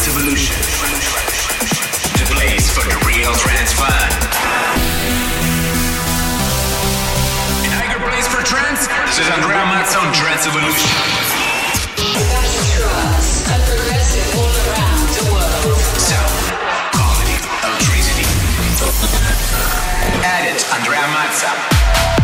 Trance Evolution. The place for the real trance Tiger Place for Trance, this is Andrea Trance Evolution. And progressive all around the world. Sound, quality, electricity. Add it, Andrea Mazza.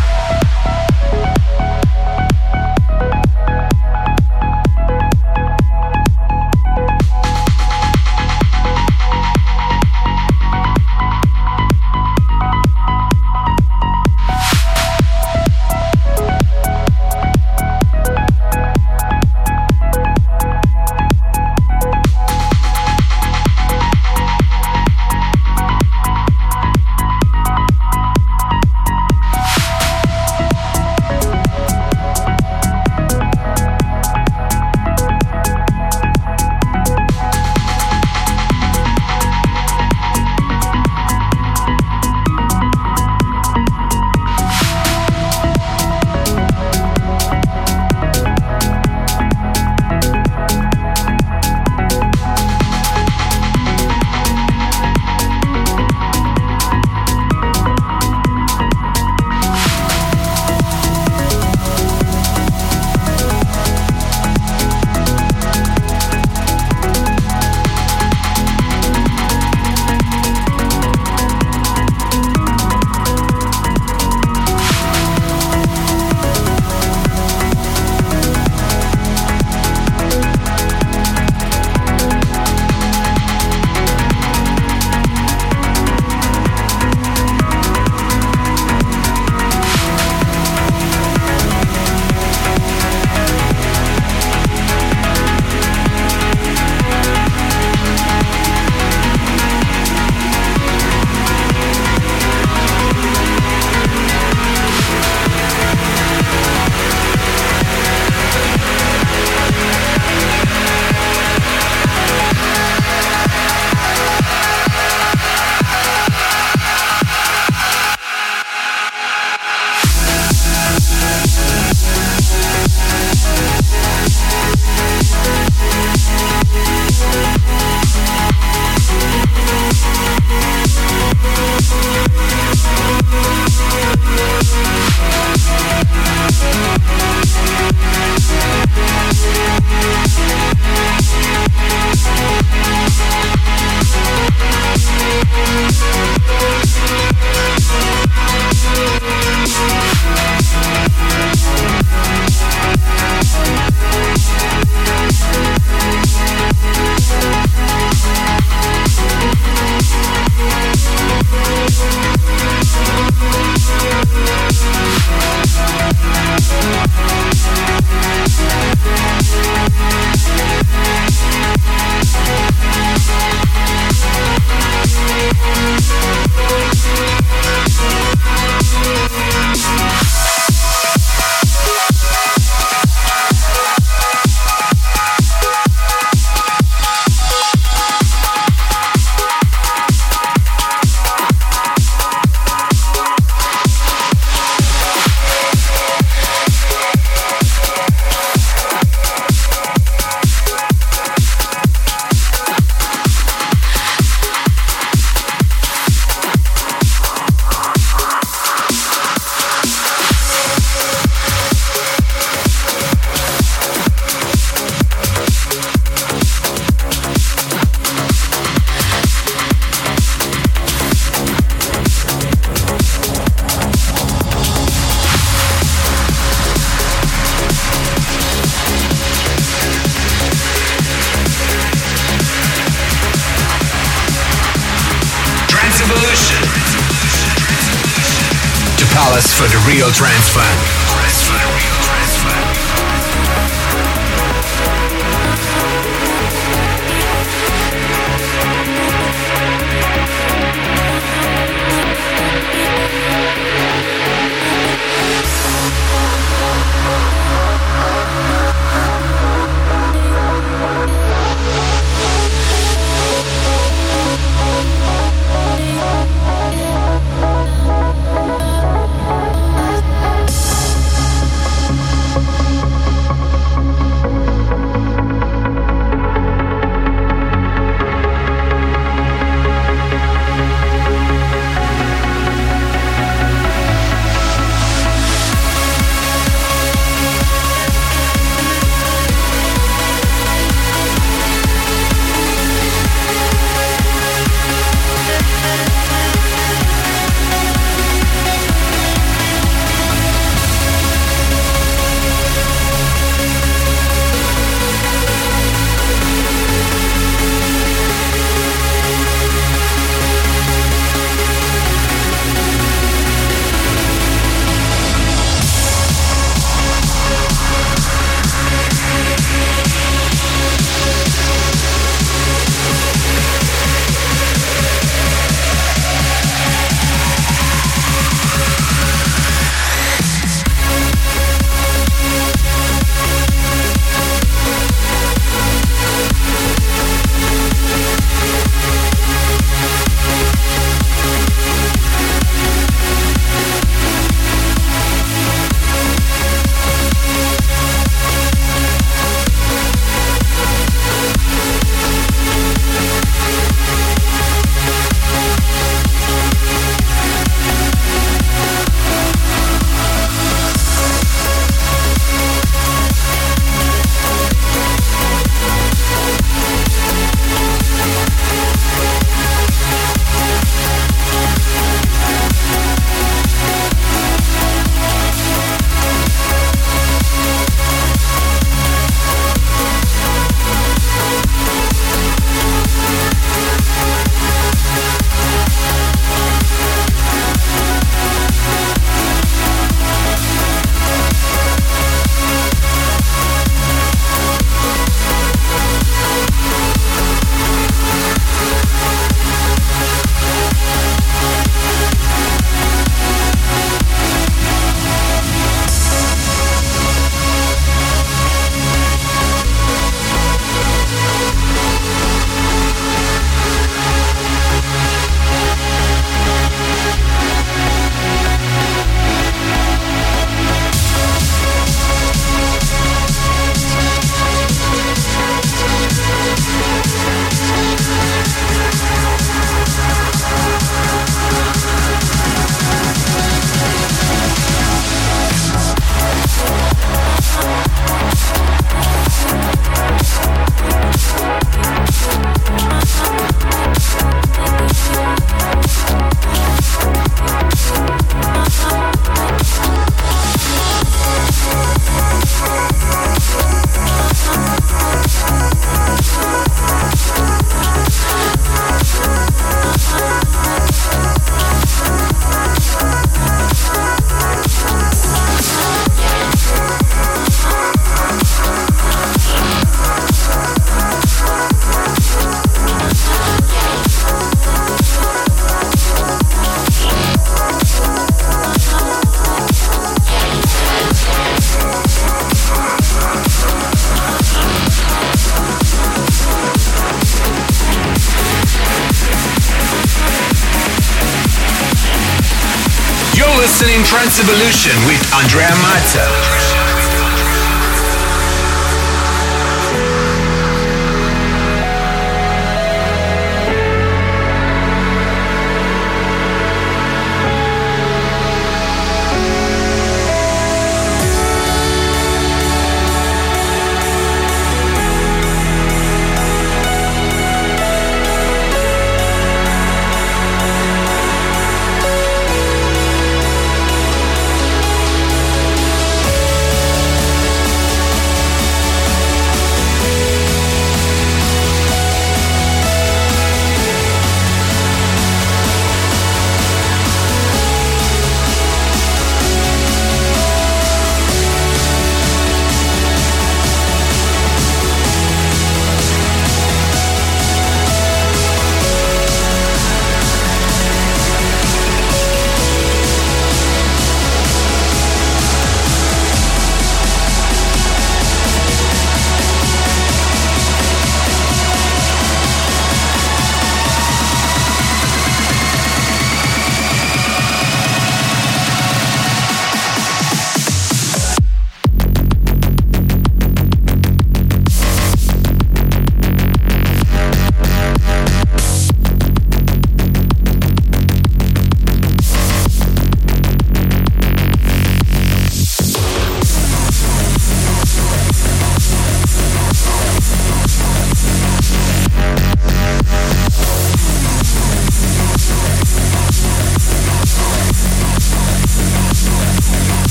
Evolution with Andrea Mazza.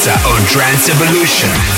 Mazza on Trance Evolution.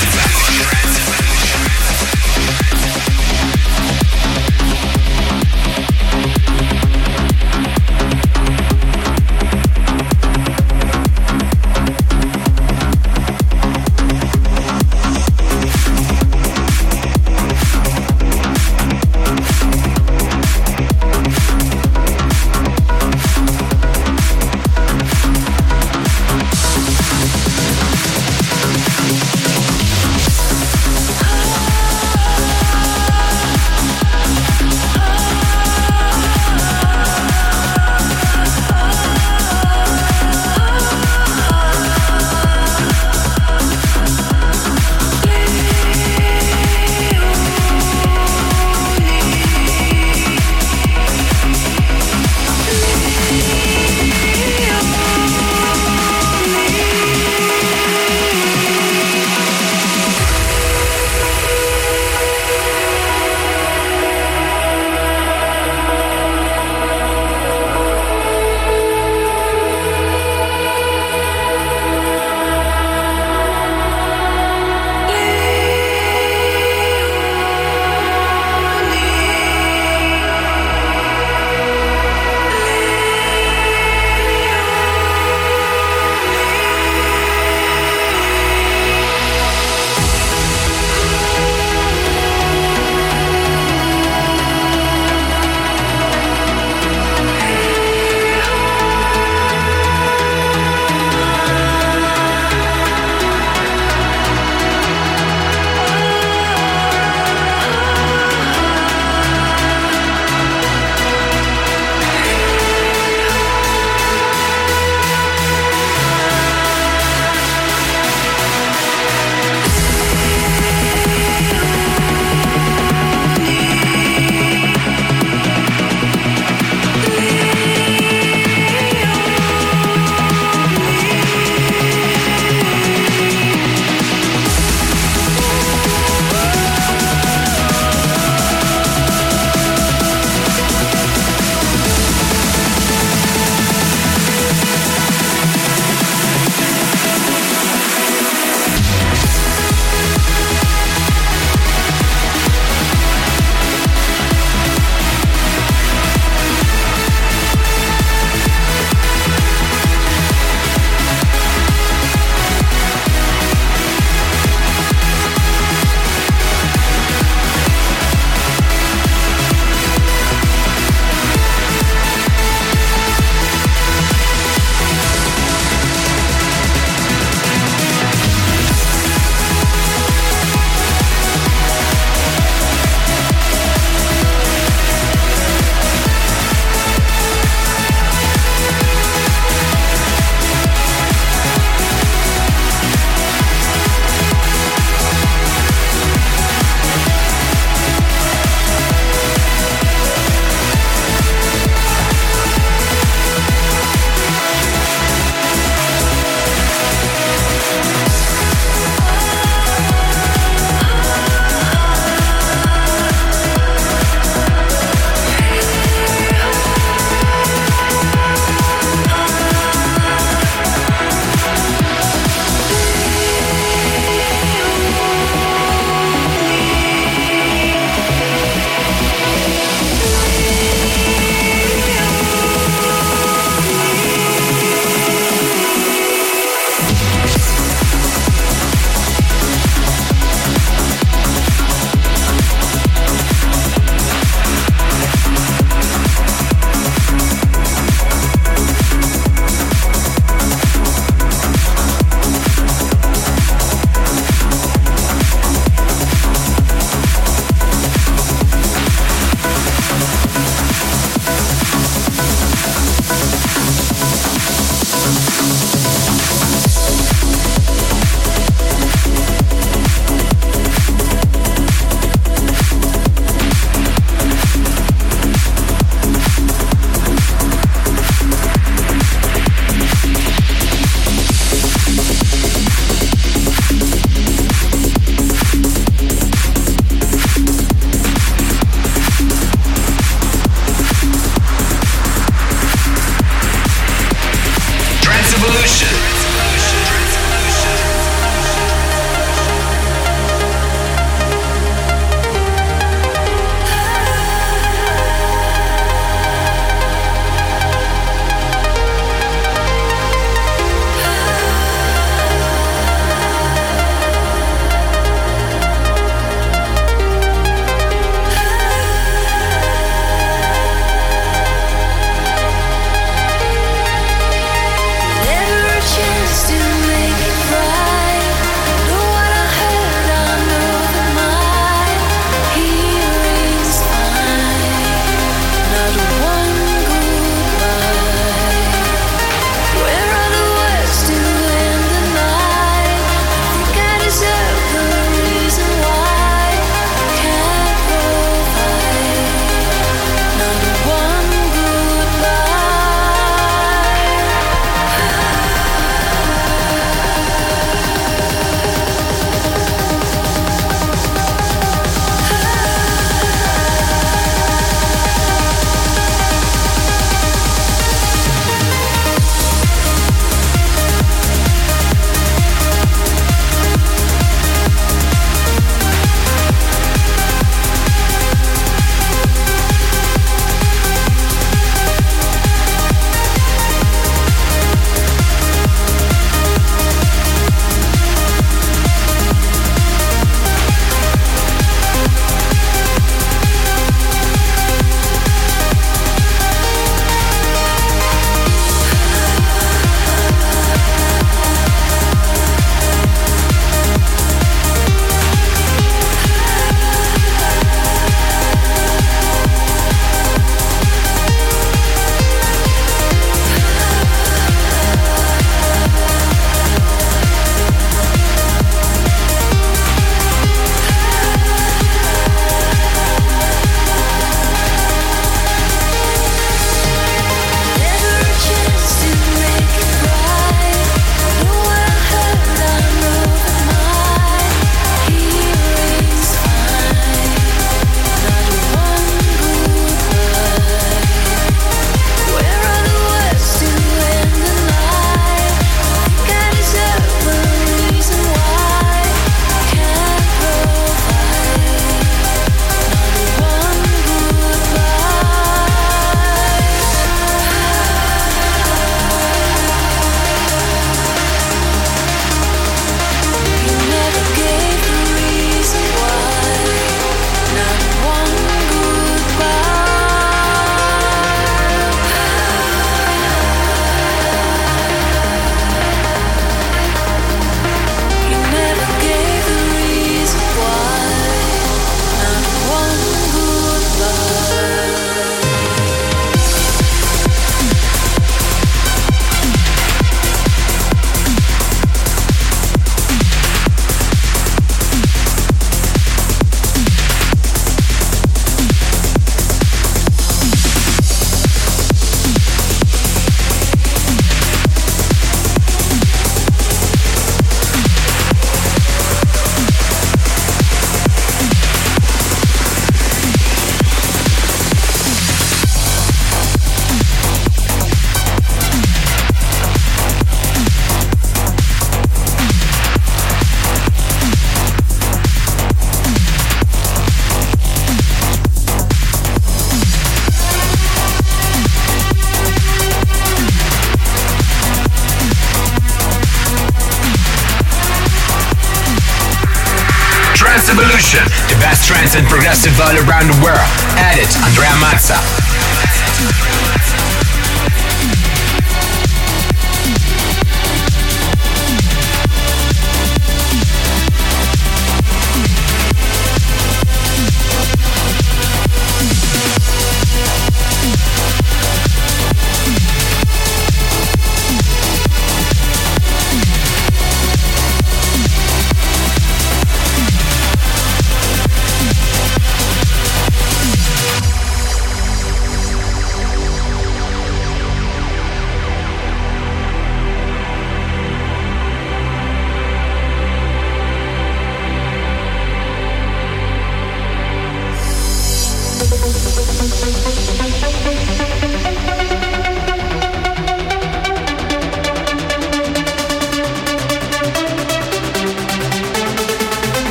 All around the world. Edit it, Andrea Mazza.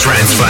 Transfer.